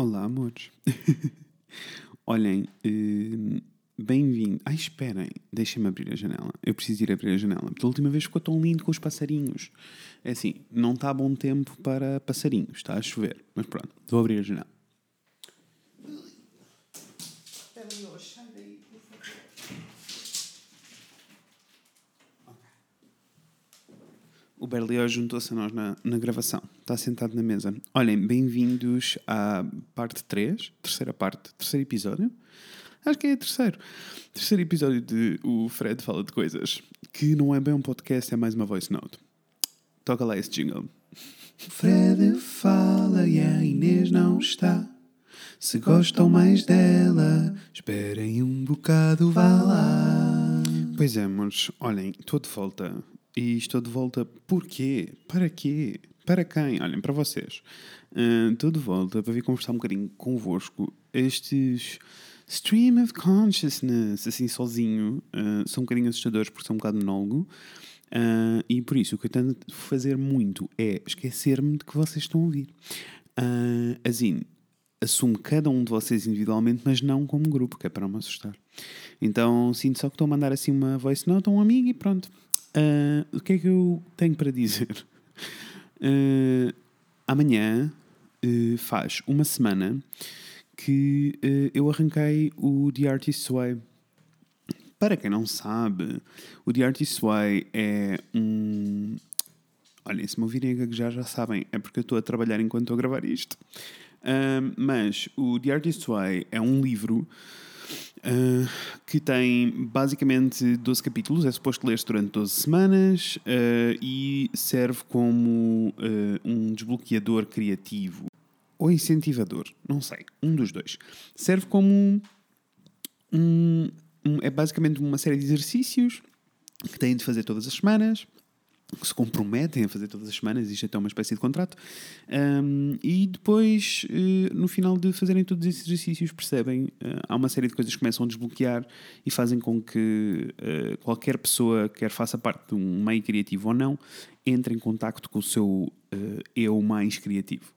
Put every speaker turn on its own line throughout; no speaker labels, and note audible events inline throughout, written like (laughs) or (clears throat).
Olá, amores. (laughs) Olhem, eh, bem-vindo. Ai, esperem, deixem-me abrir a janela. Eu preciso ir abrir a janela. Porque a última vez ficou tão lindo com os passarinhos. É assim, não está bom tempo para passarinhos, está a chover. Mas pronto, vou abrir a janela. O Berlioz juntou-se a nós na, na gravação. Está sentado na mesa. Olhem, bem-vindos à parte 3, terceira parte, terceiro episódio. Acho que é terceiro. Terceiro episódio de O Fred Fala de Coisas. Que não é bem um podcast, é mais uma voice note. Toca lá esse jingle. Fred fala e a Inês não está. Se gostam mais dela, esperem um bocado, vá lá. Pois é, mas olhem, estou de volta. E estou de volta porquê? Para quê? Para quem? Olhem, para vocês. Uh, estou de volta para vir conversar um bocadinho convosco. Estes stream of consciousness, assim sozinho, uh, são um bocadinho assustadores porque são um bocado monólogo. Uh, e por isso o que eu tento fazer muito é esquecer-me de que vocês estão a ouvir. Uh, assim, assumo cada um de vocês individualmente, mas não como grupo, que é para não me assustar. Então sinto só que estou a mandar assim uma voice note a um amigo e pronto. Uh, o que é que eu tenho para dizer? Uh, (laughs) amanhã uh, faz uma semana que eu arranquei o The Artist's Way. Para quem não sabe, o The Artist's Way é um. Olhem, se me ouvirem a gaguejar já sabem, é porque eu estou a trabalhar enquanto estou a gravar isto. mas o The Artist's Way é um livro Uh, que tem basicamente 12 capítulos, é suposto ler-se durante 12 semanas uh, e serve como uh, um desbloqueador criativo ou incentivador, não sei, um dos dois. Serve como um, um, é basicamente uma série de exercícios que têm de fazer todas as semanas que se comprometem a fazer todas as semanas, é até uma espécie de contrato, um, e depois, uh, no final de fazerem todos esses exercícios, percebem, uh, há uma série de coisas que começam a desbloquear e fazem com que uh, qualquer pessoa, quer faça parte de um meio criativo ou não, entre em contacto com o seu eu mais criativo.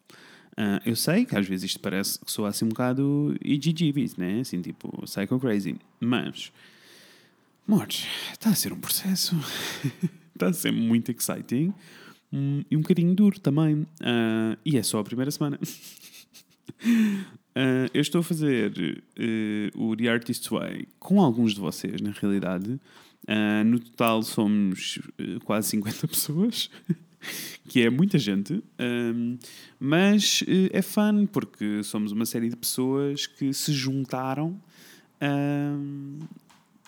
eu sei que às vezes isto parece que soa assim um bocado EGGBs, né? Assim, tipo, psycho crazy, mas, mortes, está a ser um processo. (laughs) está a ser muito exciting um, e um bocadinho duro também. Uh, e é só a primeira semana. uh, (laughs) eu estou a fazer uh, o The Artist's Way com alguns de vocês, na realidade. no total somos quase 50 (laughs) pessoas, que é muita gente, um, mas é fun porque somos uma série de pessoas que se juntaram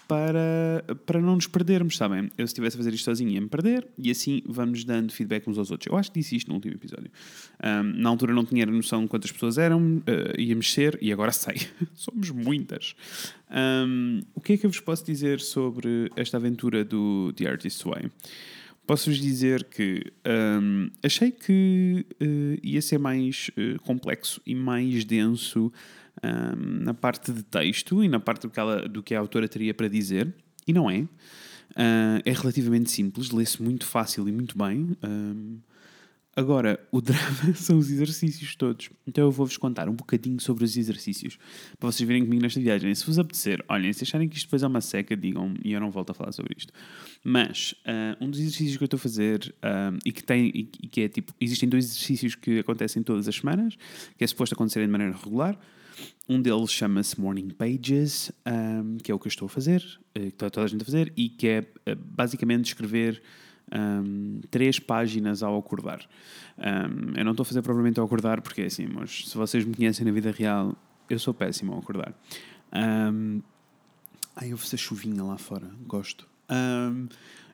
para, para não nos perdermos, sabem? Eu se estivesse a fazer isto sozinho ia-me perder e assim vamos dando feedback uns aos outros. Eu acho que disse isto no último episódio. Um, na altura não tinha noção de quantas pessoas eram, uh, íamos ser e agora sei. (laughs) Somos muitas. Um, o que é que eu vos posso dizer sobre esta aventura do The Artist's Way? Posso-vos dizer que um, achei que uh, ia ser mais uh, complexo e mais denso na parte de texto e na parte do que, ela, do que a autora teria para dizer, e não é. Uh, é relativamente simples, lê-se muito fácil e muito bem. Agora, o (laughs) drama são os exercícios todos. Então eu vou-vos contar um bocadinho sobre os exercícios para vocês verem comigo nesta viagem. Se vos apetecer, olhem, se acharem que isto depois é uma seca, digam e eu não volto a falar sobre isto. Mas uh, um dos exercícios que eu estou a fazer uh, e que tem e, e que é tipo, existem dois exercícios que acontecem todas as semanas, que é suposto acontecerem de maneira regular. Um deles chama-se Morning Pages, um, que é o que eu estou a fazer, eh, que está toda a gente a fazer, e que é eh, basicamente escrever um, três páginas ao acordar. Um, eu não estou a fazer propriamente ao acordar, porque é assim, mas se vocês me conhecem na vida real, eu sou péssimo ao acordar. Um, ai, eu faço chuvinha lá fora, gosto.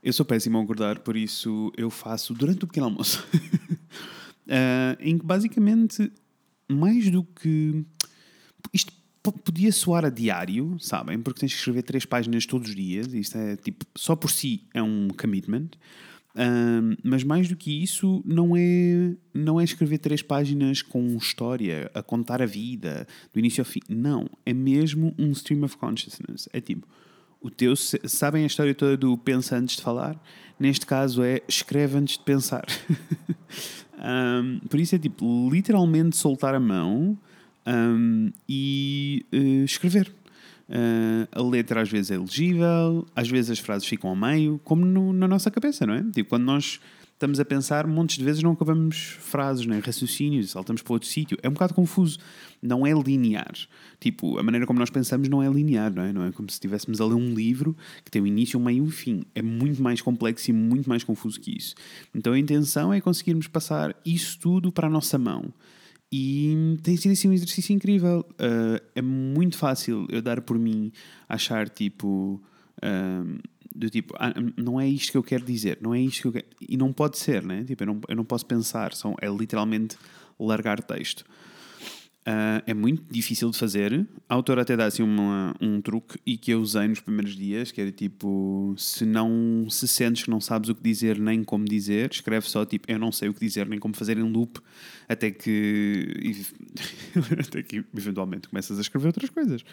Eu sou péssimo ao acordar, por isso eu faço durante o pequeno almoço. uh, (laughs) em que basicamente, mais do que isto podia soar a diário, sabem? Porque tens que escrever três páginas todos os dias. Isto é tipo, só por si é um commitment. Um, mas mais do que isso, não é, não é escrever três páginas com história, a contar a vida, do início ao fim. Não. É mesmo um stream of consciousness. É tipo, o teu. Sabem a história toda do pensa antes de falar? Neste caso é escreve antes de pensar. (laughs) um, por isso é tipo, literalmente soltar a mão um, e uh, escrever. Uh, a letra às vezes é legível, às vezes as frases ficam ao meio, como no, na nossa cabeça, não é? Tipo, quando nós estamos a pensar, montes de vezes não acabamos frases, nem raciocínios, saltamos para outro sítio. É um bocado confuso. Não é linear. Tipo, a maneira como nós pensamos não é linear, não é? Não é como se estivéssemos a ler um livro que tem um início, um meio e um fim. É muito mais complexo e muito mais confuso que isso. Então a intenção é conseguirmos passar isso tudo para a nossa mão. E tem sido assim um exercício incrível. Uh, é muito fácil eu dar por mim, achar tipo. Uh, do tipo, ah, não é isto que eu quero dizer, não é isto que eu quero. E não pode ser, né? Tipo, eu não, eu não posso pensar, são, é literalmente largar texto. Uh, é muito difícil de fazer. A autora até dá assim uma, um truque e que eu usei nos primeiros dias, que era tipo, se não se sentes que não sabes o que dizer nem como dizer, escreve só tipo, eu não sei o que dizer nem como fazer em loop, até que (laughs) até que eventualmente começas a escrever outras coisas.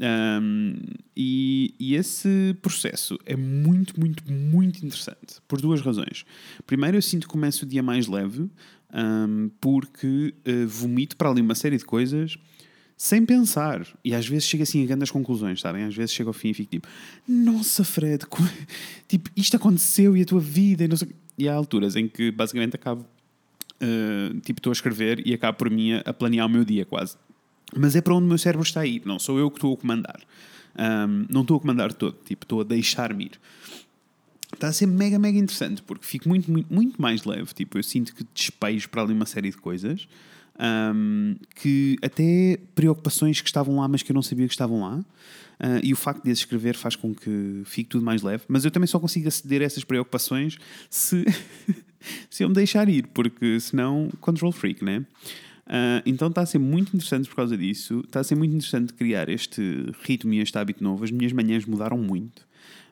Um, e, e esse processo é muito, muito, muito interessante por duas razões. Primeiro, eu sinto que começo o dia mais leve um, porque uh, vomito para ali uma série de coisas sem pensar. E às vezes chego assim a grandes conclusões, sabem? Às vezes chego ao fim e fico tipo, nossa, Fred, como... tipo, isto aconteceu e a tua vida e não sei... E há alturas em que basicamente acabo, uh, tipo, estou a escrever e acabo por mim a planear o meu dia quase. Mas é para onde o meu cérebro está a ir, não sou eu que estou a comandar. Um, não estou a comandar todo, tipo, estou a deixar-me ir está a ser mega, mega interessante, porque fico muito, muito, muito mais leve. Tipo, eu sinto que despejo para ali uma série de coisas. Um, que até preocupações que estavam lá, mas que eu não sabia que estavam lá. Uh, e o facto de as escrever faz com que fique tudo mais leve. Mas eu também só consigo aceder a essas preocupações se, (laughs) se eu me deixar ir, porque senão, control freak, né? Uh, então está a ser muito interessante por causa disso. Está a ser muito interessante criar este ritmo e este hábito novo. As minhas manhãs mudaram muito.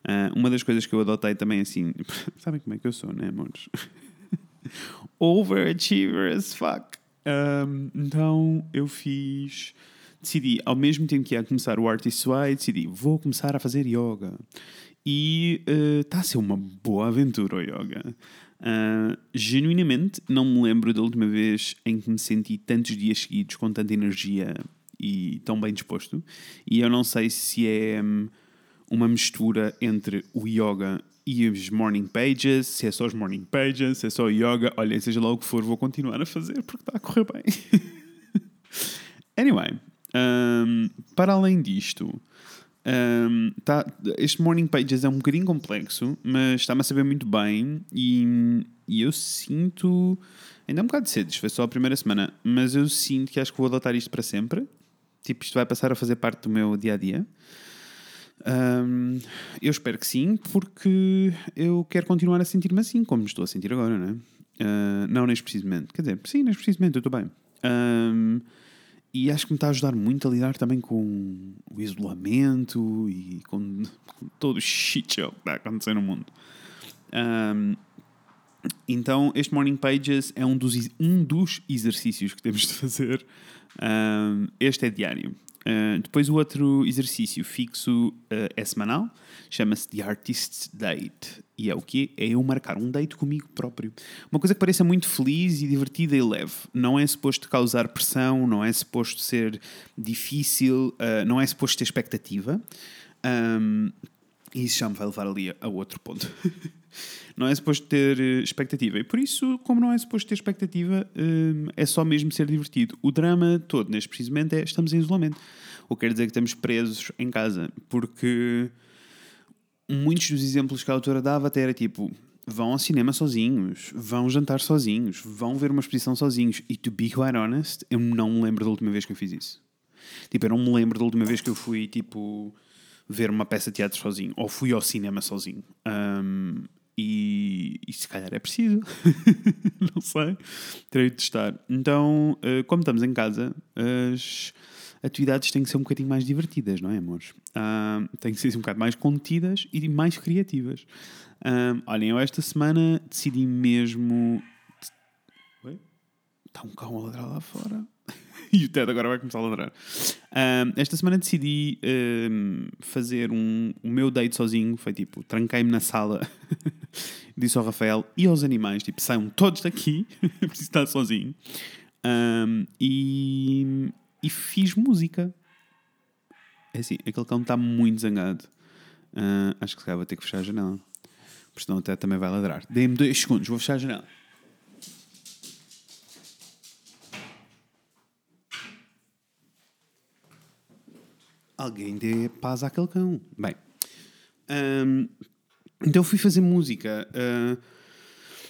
Uh, uma das coisas que eu adotei também assim. (laughs) Sabem como é que eu sou, né, amores? (laughs) Overachiever as fuck. Um, então eu fiz. Decidi, ao mesmo tempo que ia começar o Artist Way, decidi, vou começar a fazer yoga. E está uh, a ser uma boa aventura o yoga. Uh, genuinamente, não me lembro da última vez em que me senti tantos dias seguidos com tanta energia e tão bem disposto. E eu não sei se é. Um, uma mistura entre o yoga e os morning pages, se é só os morning pages, se é só yoga, olha, seja lá o que for, vou continuar a fazer porque está a correr bem. (laughs) anyway, um, para além disto, um, tá, este morning pages é um bocadinho complexo, mas está-me a saber muito bem e, e eu sinto. Ainda é um bocado cedo, isto foi só a primeira semana, mas eu sinto que acho que vou adotar isto para sempre. Tipo, isto vai passar a fazer parte do meu dia a dia. Um, eu espero que sim, porque eu quero continuar a sentir-me assim, como estou a sentir agora, não é? Uh, não neste precisamente. Quer dizer, sim, neste precisamente, eu estou bem. Um, e acho que me está a ajudar muito a lidar também com o isolamento e com, com (laughs) todo o shit show que está a acontecer no mundo. Um, então, este Morning Pages é um dos, um dos exercícios que temos de fazer. Um, este é diário. Uh, depois o outro exercício fixo uh, é semanal, chama-se The Artist's Date. E é o quê? É eu marcar um date comigo próprio. Uma coisa que pareça muito feliz e divertida e leve. Não é suposto causar pressão, não é suposto ser difícil, uh, não é suposto ter expectativa. Um, e isso já me vai levar ali a, outro ponto. (laughs) não é suposto ter expectativa. E por isso, como não é suposto ter expectativa, é só mesmo ser divertido. O drama todo, neste precisamente, é estamos em isolamento. O que quer dizer que estamos presos em casa. Porque muitos dos exemplos que a autora dava até era tipo. Vão ao cinema sozinhos, vão jantar sozinhos, vão ver uma exposição sozinhos. E to be quite honest, eu não me lembro da última vez que eu fiz isso. Tipo, eu não me lembro da última vez que eu fui, tipo, ver uma peça de teatro sozinho. Ou fui ao cinema sozinho. Um, e, e, se calhar é preciso. (laughs) não sei. Terei de testar. Então, uh, como estamos em casa, as atividades têm que ser um bocadinho mais divertidas, não é, amores? Uh, têm que ser um bocado mais contidas e mais criativas. Uh, olhem, eu esta semana decidi mesmo. Oi? Está um cão a ladrar lá fora. (laughs) e o Ted agora vai começar a ladrar. Um, esta semana decidi um, fazer um, o meu date sozinho. Foi tipo, tranquei-me na sala, (laughs) disse ao Rafael e aos animais: tipo, saiam todos daqui, (laughs) preciso estar sozinho. Um, e, e fiz música. É assim, aquele cão está muito zangado. Uh, acho que se calhar vou ter que fechar a janela. Porque senão até também vai ladrar. Dê-me dois segundos, vou fechar a janela. Alguém dê paz àquele cão. Bem, um, então fui fazer música. Uh,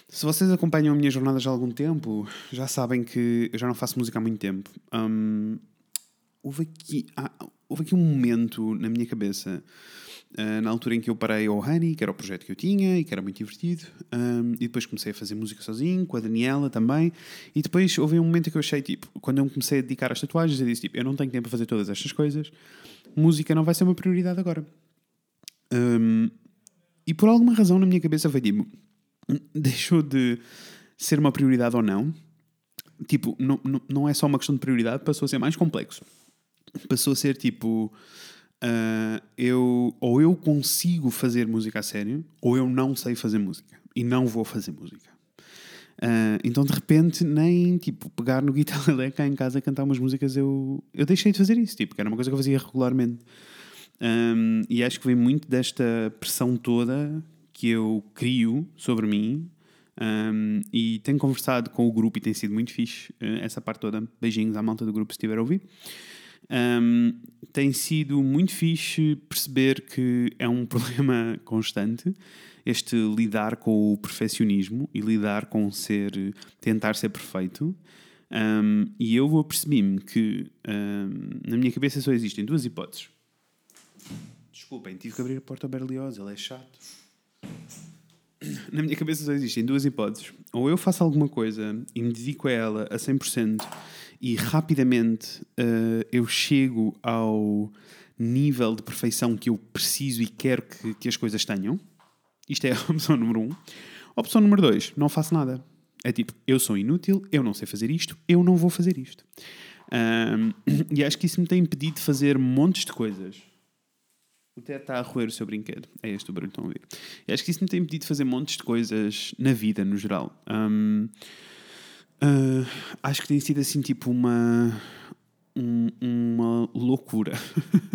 se vocês acompanham a minha jornada já há algum tempo, já sabem que eu já não faço música há muito tempo. Um, houve, aqui, ah, houve aqui um momento na minha cabeça, uh, na altura em que eu parei ao Honey, que era o projeto que eu tinha e que era muito divertido, um, e depois comecei a fazer música sozinho, com a Daniela também, e depois houve um momento que eu achei, tipo, quando eu comecei a dedicar às tatuagens, eu disse, tipo, eu não tenho tempo para fazer todas estas coisas, música não vai ser uma prioridade agora. Um, e por alguma razão na minha cabeça foi tipo, (laughs) deixou de ser uma prioridade ou não. Tipo, não, não é só uma questão de prioridade, passou a ser mais complexo. Passou a ser tipo, uh, eu, ou eu consigo fazer música a sério, ou eu não sei fazer música. E não vou fazer música. Uh, então de repente, nem tipo pegar no guitarra (laughs) cá em casa cantar umas músicas, eu, eu deixei de fazer isso, tipo, que era uma coisa que eu fazia regularmente. Um, e acho que vem muito desta pressão toda que eu crio sobre mim. Um, e tenho conversado com o grupo e tem sido muito fixe uh, essa parte toda. Beijinhos à malta do grupo se estiver a ouvir. Um, tem sido muito fixe perceber que é um (laughs) problema constante este lidar com o perfeccionismo e lidar com ser, tentar ser perfeito. Um, e eu apercebi-me que um, na minha cabeça só existem duas hipóteses. Desculpem, tive que abrir a porta ao Berlioz, ele é chato. (clears throat) Na minha cabeça só existem duas hipóteses. Ou eu faço alguma coisa e me dedico a ela a 100% e rapidamente uh, eu chego ao nível de perfeição que eu preciso e quero que, que as coisas tenham. Isto é (laughs) a opção número um. Opção número dois, não faço nada. É tipo, eu sou inútil, eu não sei fazer isto, eu não vou fazer isto. Um, (clears throat) e acho que isso me tem impedido de fazer montes de coisas. O Ted está a roer o seu brinquedo. É este o barulho que estão a ouvir. E acho que isso me tem impedido de fazer montes de coisas na vida, no geral. Um, uh, acho que tem sido assim, tipo, uma, um, uma loucura.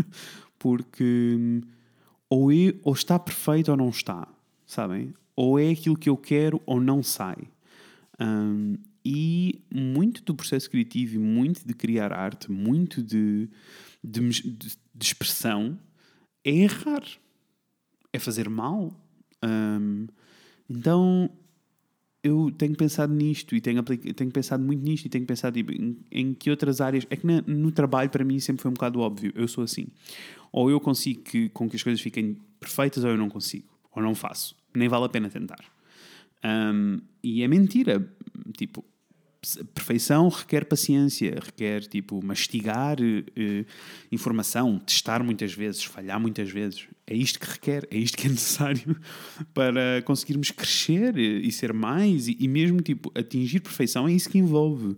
(laughs) Porque ou, é, ou está perfeito ou não está, sabem? Ou é aquilo que eu quero ou não sai. Um, e muito do processo criativo, muito de criar arte, muito de, de, de expressão é errar, é fazer mal. Um, então eu tenho pensado nisto e tenho, tenho pensado muito nisto e tenho pensado tipo, em, em, que outras áreas. É que na, no trabalho para mim sempre foi um bocado óbvio. Eu sou assim. Ou eu consigo que, com que as coisas fiquem perfeitas ou eu não consigo. Ou não faço. Nem vale a pena tentar. Um, e é mentira. Tipo, perfeição requer paciência, requer tipo mastigar uh, informação, testar muitas vezes, falhar muitas vezes. É isto que requer, é isto que é necessário (laughs) para conseguirmos crescer e ser mais e, e mesmo tipo atingir perfeição é isso que envolve.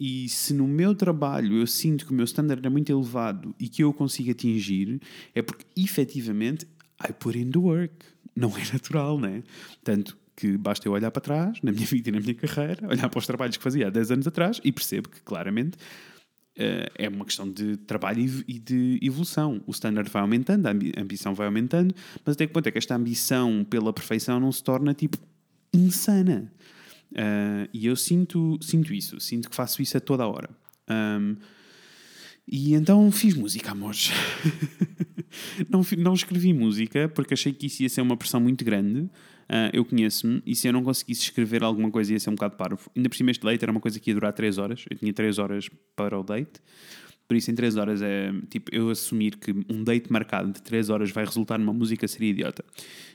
E se no meu trabalho eu sinto que o meu standard é muito elevado e que eu consigo atingir, é porque efetivamente I put in the work. Não é natural, né? Portanto, que basta eu olhar para trás, na minha (laughs) vida e na minha carreira, olhar para os trabalhos que fazia há 10 anos atrás e percebo que claramente uh, é uma questão de trabalho e de evolução. O standard vai aumentando, a ambição vai aumentando, mas até que ponto é que esta ambição pela perfeição não se torna tipo insana? Uh, e eu sinto, sinto isso, sinto que faço isso a toda hora. Um, e então fiz música, amores. (laughs) não, não escrevi música porque achei que isso ia ser uma pressão muito grande. Uh, eu conheço-me e se eu não conseguisse escrever alguma coisa ia ser um bocado parvo. Ainda por cima, este date era uma coisa que ia durar 3 horas. Eu tinha 3 horas para o date. Por isso, em 3 horas é tipo eu assumir que um date marcado de 3 horas vai resultar numa música seria idiota.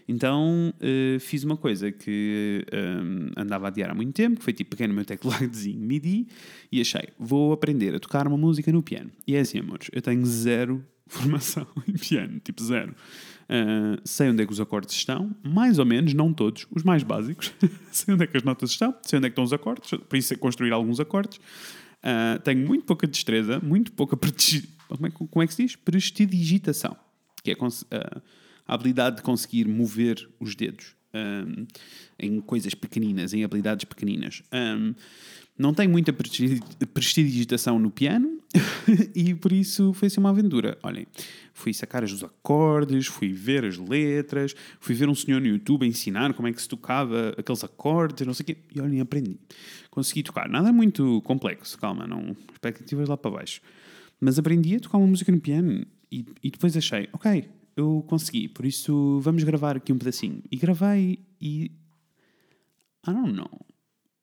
Então uh, fiz uma coisa que um, andava a adiar há muito tempo, que foi tipo, peguei no meu tecladozinho MIDI e achei, vou aprender a tocar uma música no piano. E é assim, amores, eu tenho zero (laughs) formação (laughs) em piano, tipo zero. Uh, sei onde é que os acordes estão, mais ou menos, não todos, os mais básicos. (laughs) sei onde é que as notas estão, sei onde é que estão os acordes, por isso é construir alguns acordes. Uh, tenho muito pouca destreza, muito pouca como é, como é que se diz? prestidigitação, que é uh, a habilidade de conseguir mover os dedos um, em coisas pequeninas, em habilidades pequeninas. Um, não tenho muita prestidigitação no piano, (laughs) e por isso foi assim uma aventura. Olhem, fui sacar os acordes, fui ver as letras, fui ver um senhor no YouTube ensinar como é que se tocava aqueles acordes, não sei o quê, e olhem, aprendi. Consegui tocar. Nada muito complexo, calma, não expectativas lá para baixo. Mas aprendi a tocar uma música no piano e, e depois achei, ok, eu consegui, por isso vamos gravar aqui um pedacinho. E gravei e. I don't know.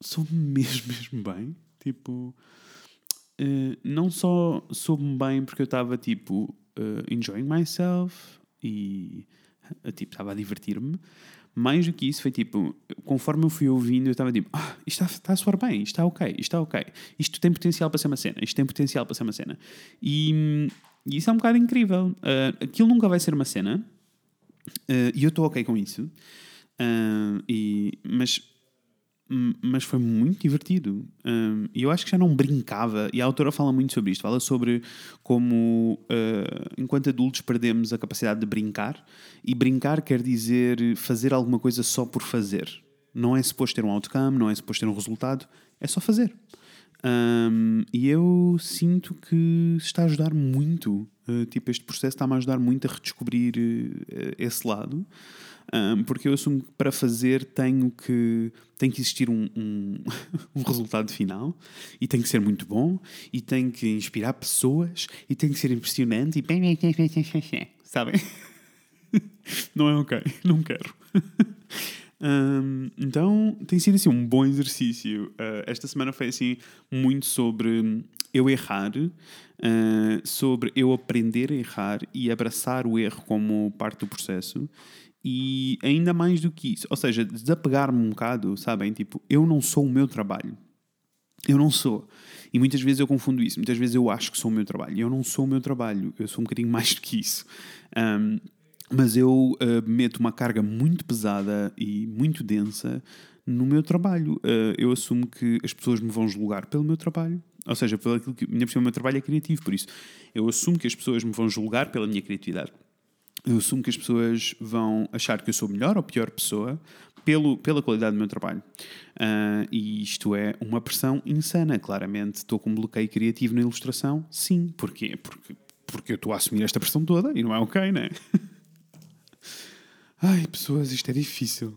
Soube mesmo, (laughs) mesmo bem. Tipo. Uh, não só soube-me bem porque eu estava tipo uh, enjoying myself e uh, tipo estava a divertir-me. Mais do que isso, foi tipo, conforme eu fui ouvindo, eu estava tipo, ah, isto está, está a soar bem, isto está ok, isto está ok, isto tem potencial para ser uma cena, isto tem potencial para ser uma cena. E, e isso é um bocado incrível. Uh, aquilo nunca vai ser uma cena, e eu estou ok com isso. E, mas mas foi muito divertido. E eu acho que já não brincava, e a autora fala muito sobre isto. Fala sobre como, uh, enquanto adultos, perdemos a capacidade de brincar, e brincar quer dizer fazer alguma coisa só por fazer. Não é suposto ter um outcome, não é suposto ter um resultado, é só fazer. Um, e eu sinto que está a ajudar muito. Uh, tipo, este processo está-me a ajudar muito a redescobrir uh, esse lado. Um, porque eu assumo que para fazer tenho que, tem que existir um, um, (laughs) um, resultado final e tem que ser muito bom e tem que inspirar pessoas e tem que ser impressionante e sabem? (laughs) Não é ok, (laughs) não quero. Um, então tem sido assim um bom exercício. Uh, esta semana foi assim muito sobre eu errar, uh, sobre eu aprender a errar e abraçar o erro como parte do processo e ainda mais do que isso, ou seja, desapegar-me um bocado, sabem? Tipo, eu não sou o meu trabalho. Eu não sou. E muitas vezes eu confundo isso. Muitas vezes eu acho que sou o meu trabalho. Eu não sou o meu trabalho. Eu sou um bocadinho (laughs) mais do que isso. Um, mas eu uh, meto uma carga muito pesada e muito densa no meu trabalho. Uh, eu assumo que as pessoas me vão julgar pelo meu trabalho. Ou seja, pelo aquilo que. Cima, o meu trabalho é criativo, por isso. Eu assumo que as pessoas me vão julgar pela minha criatividade eu assumo que as pessoas vão achar que eu sou melhor ou pior pessoa pelo, pela qualidade do meu trabalho. Uh, e isto é uma pressão insana. Claramente estou com um bloqueio criativo na ilustração. Sim. Porquê? Porque, porque eu estou a assumir esta pressão toda e não é ok, né? (laughs) Ai, pessoas, isto é difícil.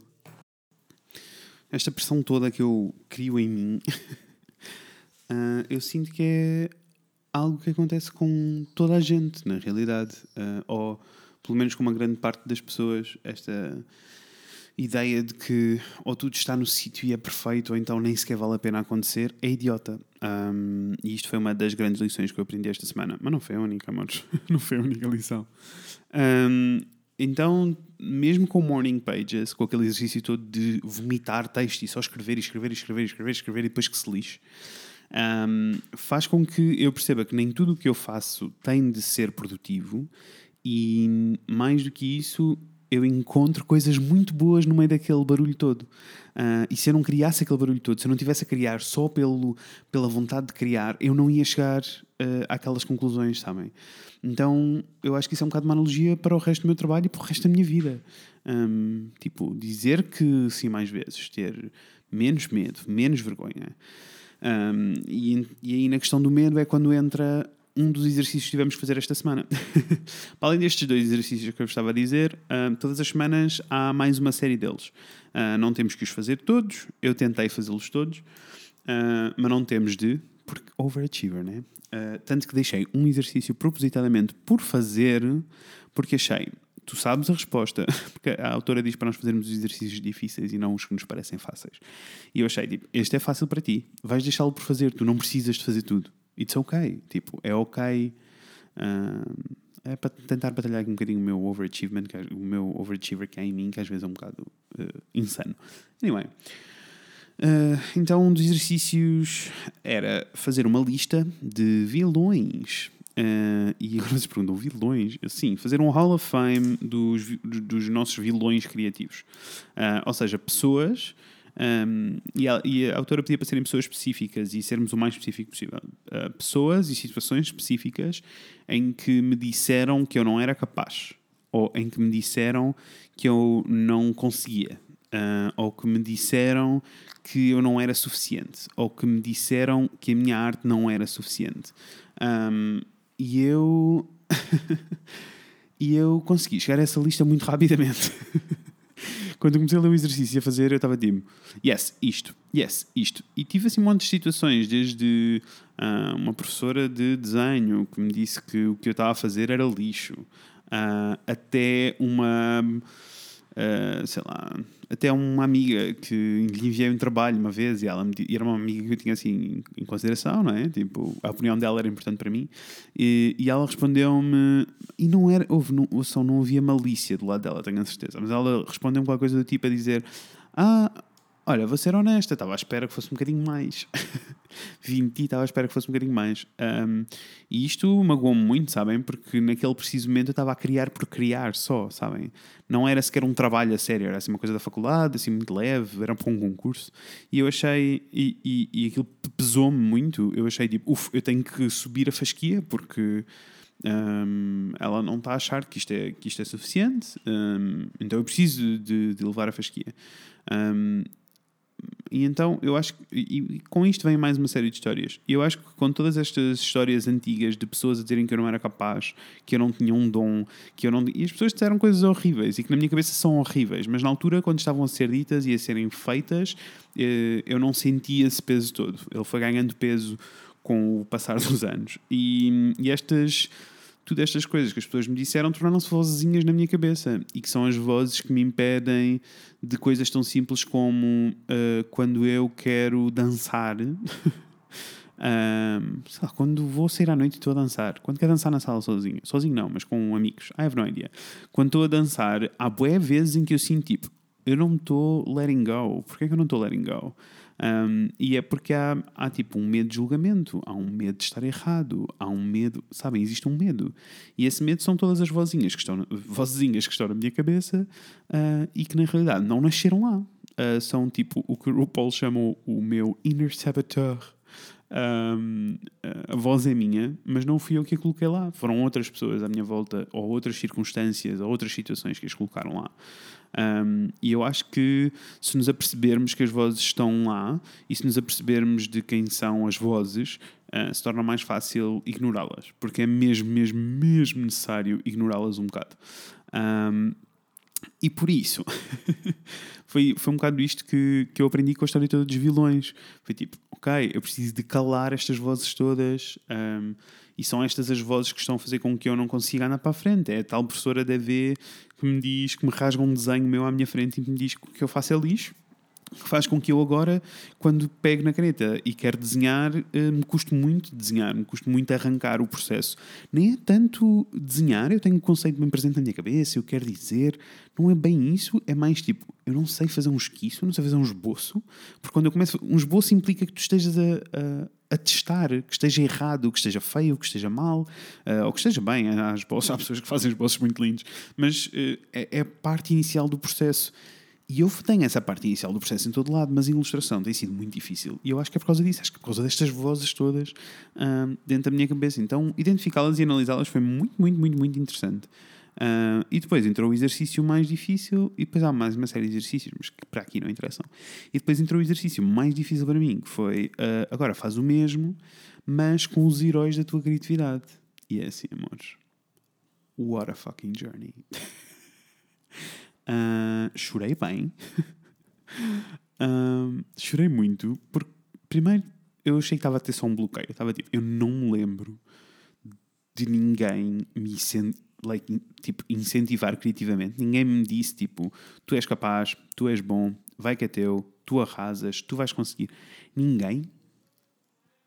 Esta pressão toda que eu crio em mim, uh, (laughs) eu sinto que é algo que acontece com toda a gente, na realidade. Uh, ou pelo menos com uma grande parte das pessoas, esta ideia de que ou tudo está no sítio e é perfeito, ou então nem sequer vale a pena acontecer, é idiota. Um, e isto foi uma das grandes lições que eu aprendi esta semana. Mas não foi a única, amores. (laughs) não foi a única lição. Um, então, mesmo com morning pages, com aquele exercício todo de vomitar texto e só escrever, escrever, escrever, escrever, escrever, e depois que se lixe, um, faz com que eu perceba que nem tudo o que eu faço tem de ser produtivo e mais do que isso, eu encontro coisas muito boas no meio daquele barulho todo. Uh, e se eu não criasse aquele barulho todo, se eu não tivesse a criar só pelo, pela vontade de criar, eu não ia chegar uh, àquelas conclusões, sabem? Então eu acho que isso é um bocado uma analogia para o resto do meu trabalho e para o resto da minha vida. Um, tipo, dizer que sim mais vezes, ter menos medo, menos vergonha. Um, e, e aí na questão do medo é quando entra um dos exercícios que tivemos que fazer esta semana. (laughs) Para além destes dois exercícios que eu estava a dizer, uh, todas as semanas há mais uma série deles. Uh, não temos que os fazer todos, eu tentei fazê-los todos, uh, mas não temos de, porque overachiever, né? tanto que deixei um exercício propositadamente por fazer, porque achei, tu sabes a resposta, (laughs) porque a autora diz para nós fazermos os exercícios difíceis e não os que nos parecem fáceis. E eu achei, tipo, este é fácil para ti, vais deixá-lo por fazer, tu não precisas de fazer tudo it's ok. Tipo, é ok. Uh, é para tentar batalhar um bocadinho o meu overachievement, que, é, o meu overachiever que é em mim, que às vezes é um bocado uh, insano. Anyway. Uh, então, um dos exercícios era fazer uma lista de vilões. Uh, e agora se perguntam, vilões? Sim, fazer um Hall of Fame dos, dos nossos vilões criativos. Uh, ou seja, pessoas um, e, a, e, a, autora pedia para serem pessoas específicas e sermos o mais específico possível. Uh, pessoas e situações específicas em que me disseram que eu não era capaz, ou em que me disseram que eu não conseguia, uh, ou que me disseram que eu não era suficiente ou que me disseram que a minha arte não era suficiente. Um, e eu. (laughs) e eu consegui chegar a essa lista muito rapidamente. (laughs) Quando comecei a ler o exercício e a fazer, eu estava tipo, yes, isto, yes, isto. E tive assim um monte de situações, desde uh, uma professora de desenho que me disse que o que eu estava a fazer era lixo, uh, até uma Uh, sei lá, até uma amiga que lhe enviei um trabalho uma vez e ela me, e era uma amiga que eu tinha assim em consideração, não é? Tipo, a opinião dela era importante para mim e, e ela respondeu-me e não era, houve, não, só não havia malícia do lado dela, tenho a certeza, mas ela respondeu-me qualquer coisa do tipo a dizer ah, Olha, vou ser honesta, estava à espera que fosse um bocadinho mais. (laughs) 20 e estava à espera que fosse um bocadinho mais. Um, e isto magoou-me muito, sabem? Porque naquele preciso momento eu estava a criar por criar só, sabem? Não era sequer um trabalho a sério, era assim uma coisa da faculdade, assim muito leve, era para um concurso. E eu achei, e, e, e aquilo pesou-me muito. Eu achei tipo, uff, eu tenho que subir a fasquia porque. Um, ela não está a achar que isto é, que isto é suficiente, um, então eu preciso de, de levar a fasquia. Um, e então eu acho que e, com isto vem mais uma série de histórias. E eu acho que com todas estas histórias antigas de pessoas a dizerem que eu não era capaz, que eu não tinha um dom, que eu não. E as pessoas disseram coisas horríveis e que na minha cabeça são horríveis, mas na altura, quando estavam a ser ditas e a serem feitas, eh, eu não sentia esse peso todo. Ele foi ganhando peso com o passar dos anos. E, e estas tudo estas coisas que as pessoas me disseram tornaram-se vozinhas na minha cabeça e que são as vozes que me impedem de coisas tão simples como uh, quando eu quero dançar. uh, (laughs) sei lá, quando vou sair à noite e estou a dançar. Quando quero dançar na sala sozinho. Sozinho não, mas com amigos. I have no idea. Quando estou a dançar, há boé vezes em que eu sinto tipo, eu não estou letting go. Porquê que eu não estou letting go? Um, e é porque há, há tipo um medo de julgamento, há um medo de estar errado, há um medo, sabem, existe um medo. E esse medo são todas as vozinhas que estão, (laughs) vozinhas que estão na minha cabeça uh, e que na realidade não nasceram lá. Uh, são tipo o que o Paul chama o meu inner saboteur. Um, a voz é minha, mas não fui eu que a coloquei lá. Foram outras pessoas à minha volta, ou outras circunstâncias, ou outras situações que as colocaram lá. Um, e eu acho que se nos apercebermos que as vozes estão lá e se nos apercebermos de quem são as vozes, uh, se torna mais fácil ignorá-las, porque é mesmo, mesmo, mesmo necessário ignorá-las um bocado. Um, e por isso, (laughs) foi, foi um bocado isto que, que eu aprendi com a história toda dos vilões. Foi tipo, ok, eu preciso de calar estas vozes todas, um, e são estas as vozes que estão a fazer com que eu não consiga andar para a frente. É a tal professora da EV que me diz, que me rasga um desenho meu à minha frente e me diz que o que eu faço é lixo faz com que eu agora, quando pego na caneta e quero desenhar, eh, me custe muito desenhar, me custe muito arrancar o processo. Nem é tanto desenhar, eu tenho um conceito bem presente na minha cabeça, eu quero dizer, não é bem isso, é mais tipo, eu não sei fazer um esquiço, não sei fazer um esboço, porque quando eu começo, um esboço implica que tu estejas a, a, a testar, que esteja errado, que esteja feio, que esteja mal, uh, ou que esteja bem, há, esboços, há pessoas que fazem esboços muito lindos, mas uh, é, é parte inicial do processo. E eu tenho essa parte inicial do processo em todo lado, mas em ilustração tem sido muito difícil. E eu acho que é por causa disso, acho que é por causa destas vozes todas dentro da minha cabeça. Então, identificá-las e analisá-las foi muito, muito, muito, muito interessante. Uh, e depois entrou o exercício mais difícil, e depois há mais uma série de exercícios, mas que para aqui não interessam. E depois entrou o exercício mais difícil para mim, que foi uh, agora faz o mesmo, mas com os heróis da tua criatividade. E é assim, amores. What a fucking journey. (laughs) Uh, chorei bem. uh, (laughs) chorei muito, porque primeiro eu achei que estava a ter só um bloqueio. estava tipo, eu não me lembro de ninguém me like, tipo, incentivar criativamente. Ninguém me disse tipo, tu és capaz, tu és bom, vai que é teu, tu arrasas, tu vais conseguir. Ninguém.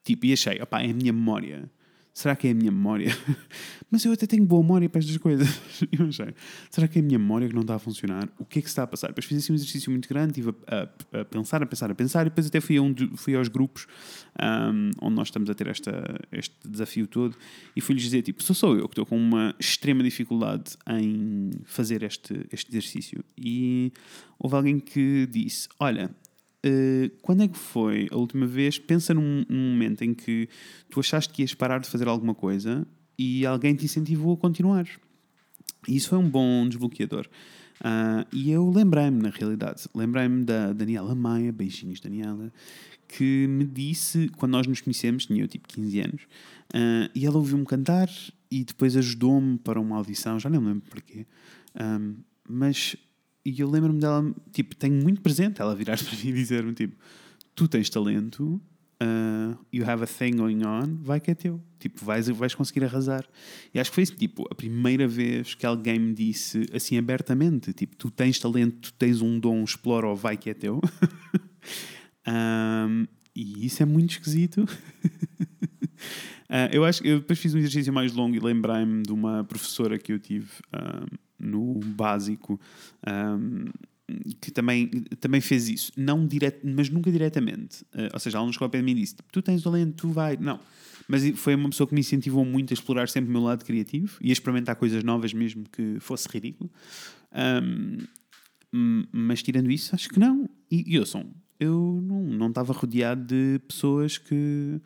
Tipo, e achei, opá, é a minha memória será que é a minha memória? (laughs) Mas eu até tenho boa memória para estas coisas. (laughs) Eu achei, será que é a minha memória que não está a funcionar? O que é que está a passar? Depois fiz assim um exercício muito grande, estive a, a, a pensar, a pensar, a pensar, e depois até fui, um, fui aos grupos um, onde nós estamos a ter esta, este desafio todo e fui-lhes dizer, tipo, sou só eu que estou com uma extrema dificuldade em fazer este, este exercício. E houve alguém que disse, olha, Uh, quando é que foi a última vez? Pensa num, num, momento em que tu achaste que ias parar de fazer alguma coisa e alguém te incentivou a continuar. Isso foi um bom desbloqueador. Uh, e eu lembrei-me, na realidade, lembrei-me da Daniela Maia, beijinhos Daniela, que me disse, quando nós nos conhecemos, tinha eu tipo 15 anos, uh, e ela ouviu-me cantar e depois ajudou-me para uma audição, já me lembro porquê, um, mas e eu lembro-me dela, tipo, tenho muito presente ela virar (laughs) para mim e dizer-me, tipo, tu tens talento, uh, you have a thing going on, vai que é teu. Tipo, vais, vais conseguir arrasar. E acho que foi isso, tipo, a primeira vez que alguém me disse assim abertamente, tipo, tu tens talento, tu tens um dom, explora ou vai que é teu. (laughs) um, e isso é muito esquisito. uh, (laughs) eu acho que eu depois fiz um exercício mais longo e lembrei-me de uma professora que eu tive um, no básico. Um, que também, também fez isso, não direto, mas nunca diretamente. Uh, ou seja, ela nos chegou a mim e disse: Tu tens talento, tu vai. Não. Mas foi uma pessoa que me incentivou muito a explorar sempre o meu lado criativo e a experimentar coisas novas, mesmo que fosse ridículo. Um, mas tirando isso, acho que não. E, e eu sou. Eu não, não estava rodeado de pessoas que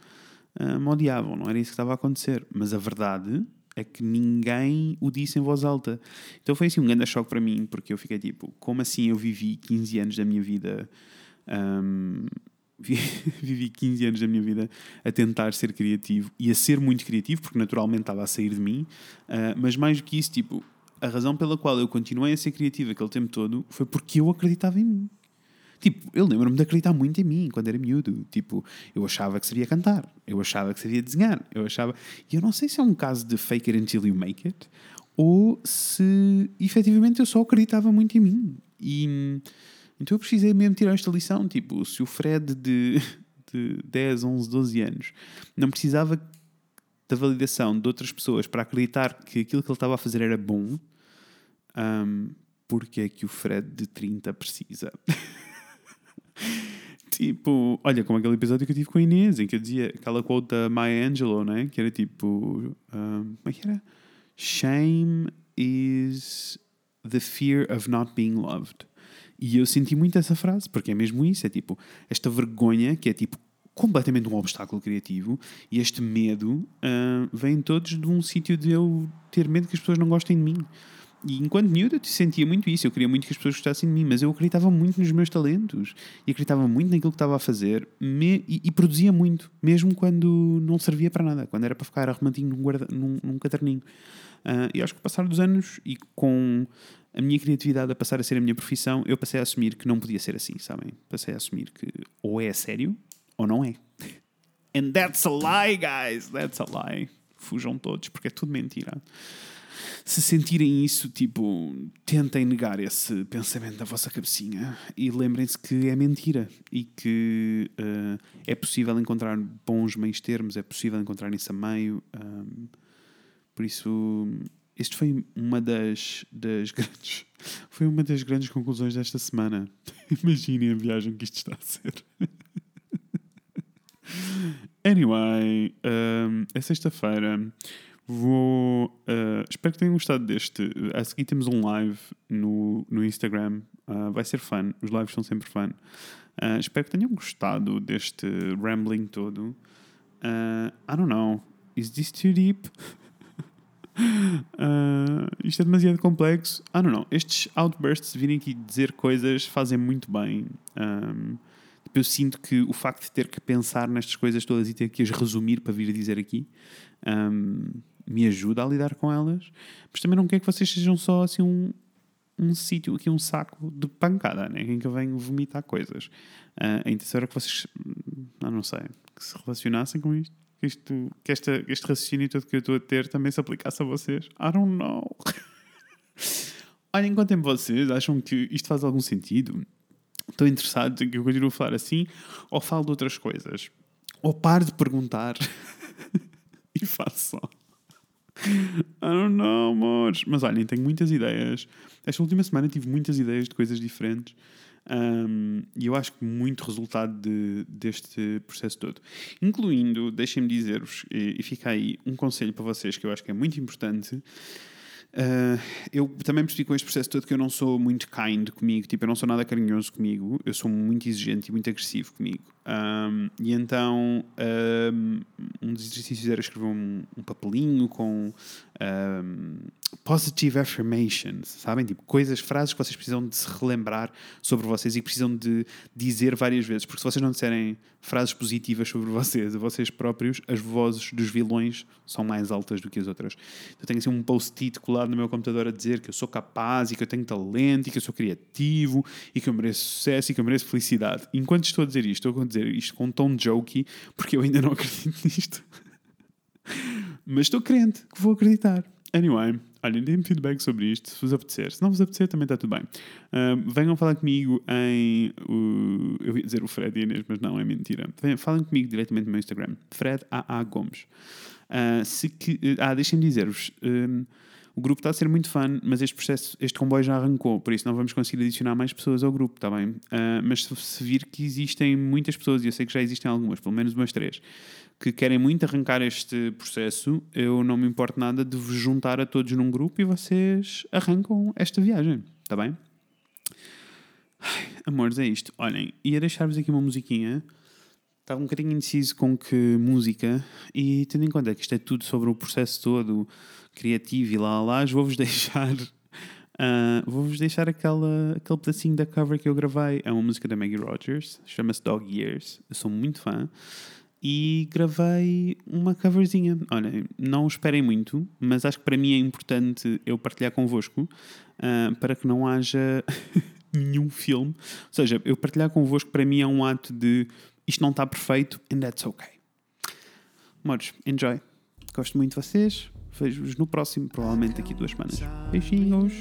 uh, me odiavam, não era isso que estava a acontecer. Mas a verdade é que ninguém o disse em voz alta. Então foi assim um grande choque para mim, porque eu fiquei tipo, como assim eu vivi 15 anos da minha vida. (laughs) Um, vivi 15 anos da minha vida a tentar ser criativo e a ser muito criativo, porque naturalmente estava a sair de mim, uh, mas mais do que isso, tipo, a razão pela qual eu continuei a ser criativo aquele tempo todo foi porque eu acreditava em mim. Tipo, eu lembro-me de acreditar muito em mim quando era miúdo. Tipo, eu achava que sabia cantar, eu achava que sabia desenhar, eu achava. E eu não sei se é um caso de fake it until you make it ou se efetivamente eu só acreditava muito em mim. E então eu precisei mesmo tirar esta lição. Tipo, se o Fred de, de 10, 11, 12 anos não precisava da validação de outras pessoas para acreditar que aquilo que ele estava a fazer era bom, um, porque é que o Fred de 30 precisa? (laughs) tipo, olha, como aquele episódio que eu tive com a Inês, em que eu dizia aquela quote da Maya Angelou, né? Que era tipo, um, como é que era? Shame is the fear of not being loved. E eu senti muito essa frase, porque é mesmo isso, é tipo, esta vergonha que é tipo completamente um obstáculo criativo e este medo uh, vem todos de um sítio de eu ter medo que as pessoas não gostem de mim. E enquanto miúdo eu sentia muito isso, eu queria muito que as pessoas gostassem de mim, mas eu acreditava muito nos meus talentos e acreditava muito naquilo que estava a fazer me, e, e, produzia muito, mesmo quando não servia para nada, quando era para ficar arrumadinho num, guarda, num, num caderninho. Uh, e acho que passar dos anos e com a minha criatividade a passar a ser a minha profissão, eu passei a assumir que não podia ser assim, sabem? Passei a assumir que ou é a sério ou não é. (laughs) And that's a lie, guys! That's a lie. Fujam todos, porque é tudo mentira se sentirem isso, tipo, tentem negar esse pensamento da vossa cabecinha e lembrem-se que é mentira e que uh, é possível encontrar bons meios termos, é possível encontrar isso a meio. Um, por isso, este foi uma das, das (laughs) grandes foi uma das grandes conclusões desta semana. (laughs) Imaginem a viagem que isto está a ser. (laughs) anyway, um, é sexta-feira. Vou. Uh, espero que tenham gostado deste. A seguir temos um live no, no Instagram. Uh, vai ser fun. Os lives são sempre fun. Uh, espero que tenham gostado deste rambling todo. I don't know. Is this too deep? (laughs) isto é demasiado complexo. I don't know. Estes outbursts virem aqui dizer coisas fazem muito bem. Um, eu sinto que o facto de ter que pensar nestas coisas todas e ter que as resumir para vir a dizer aqui um, me ajuda a lidar com elas, mas também não quero que vocês sejam só assim um, um sítio, aqui um saco de pancada, né? em que eu venho vomitar coisas. Uh, a intenção era que vocês, não, não sei, que se relacionassem com isto. Que, isto, que esta, este raciocínio todo que eu estou a ter também se aplicasse a vocês. I don't know. (laughs) Olhem, contem vocês, acham que isto faz algum sentido? Estão interessados em que eu continue a falar assim? Ou falo de outras coisas? Ou pare de perguntar (laughs) e faço só. I don't know, amores. Mas olhem, tenho muitas ideias. Esta última semana tive muitas ideias de coisas diferentes. Um, e eu acho que muito resultado de, deste processo todo. Incluindo, deixem-me dizer-vos, e, e fica aí um conselho para vocês que eu acho que é muito importante. Uh, eu também percebi com este processo todo que eu não sou muito kind comigo, tipo, eu não sou nada carinhoso comigo, eu sou muito exigente e muito agressivo comigo. Um, e então, um, um dos exercícios era escrever um, um papelinho com positive affirmations, sabem? Tipo, coisas, frases que vocês precisam de se relembrar sobre vocês e precisam de dizer várias vezes. Porque se vocês não disserem frases positivas sobre vocês, a (laughs) vocês próprios, as vozes dos vilões são mais altas do que as outras. Eu tenho assim um post-it colado no meu computador a dizer que eu sou capaz e que eu tenho talento e que eu sou criativo e que eu mereço sucesso e que eu mereço felicidade. Enquanto estou a dizer isto, estou a dizer isto com um tom jokey, porque eu ainda não (laughs) acredito nisto. Mas estou crente que vou acreditar. Anyway, olhem, deem-me feedback sobre isto, se vos apetecer. Se não vos apetecer, também está tudo bem. Uh, venham falar comigo em. Uh, eu ia dizer o Fred e Inês, mas não, é mentira. Venham, falem comigo diretamente no meu Instagram, Fred AA Gomes. Uh, se que, ah, deixem-me dizer-vos. o grupo está a ser muito fã, mas este processo, este comboio já arrancou, por isso não vamos conseguir adicionar mais pessoas ao grupo, está bem? Uh, mas se, se vir que existem muitas pessoas, e eu sei que já existem algumas, pelo menos umas três, que querem muito arrancar este processo, eu não me importo nada de vos juntar a todos num grupo e vocês arrancam esta viagem, está bem? Ai, amores, é isto. Olhem, ia deixar-vos aqui uma musiquinha. Estava um bocadinho indeciso com que música, e tendo em conta que isto é tudo sobre o processo todo criativo e lá lá, vou-vos (laughs) deixar. Uh, vou-vos deixar aquela, aquele pedacinho da cover que eu gravei. É uma música da Maggie Rogers, chama-se Dog Years. Eu sou muito fã e gravei uma coverzinha. Olha, não esperem muito, mas acho que para mim é importante eu partilhar convosco uh, para que não haja (laughs) nenhum filme. Ou seja, eu partilhar convosco para mim é um ato de isto não está perfeito and that's okay. Amores, enjoy. Gosto muito de vocês. Vejo-vos no próximo, provavelmente daqui duas semanas. Beijinhos.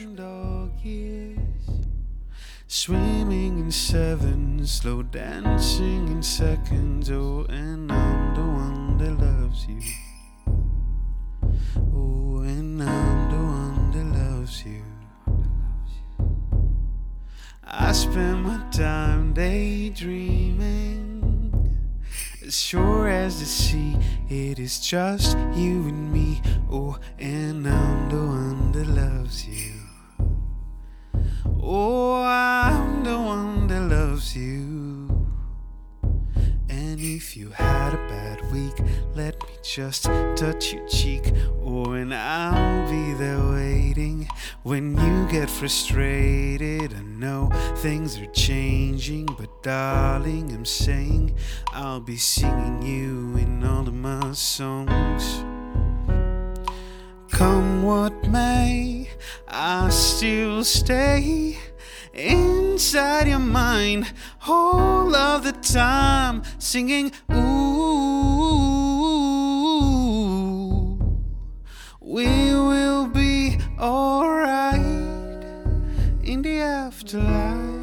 Swimming in sevens, slow dancing in seconds. Oh, and I'm the one that loves you. Oh, and I'm the one that loves you. I spend my time daydreaming. As sure as the sea, it is just you and me. Oh, and I'm the one that loves you. Oh, I'm the one that loves you. And if you had a bad week, let me just touch your cheek. Oh, and I'll be there waiting when you get frustrated. I know things are changing, but darling, I'm saying I'll be singing you in all of my songs. Come what may, I still stay inside your mind all of the time, singing, Ooh, we will be alright in the afterlife.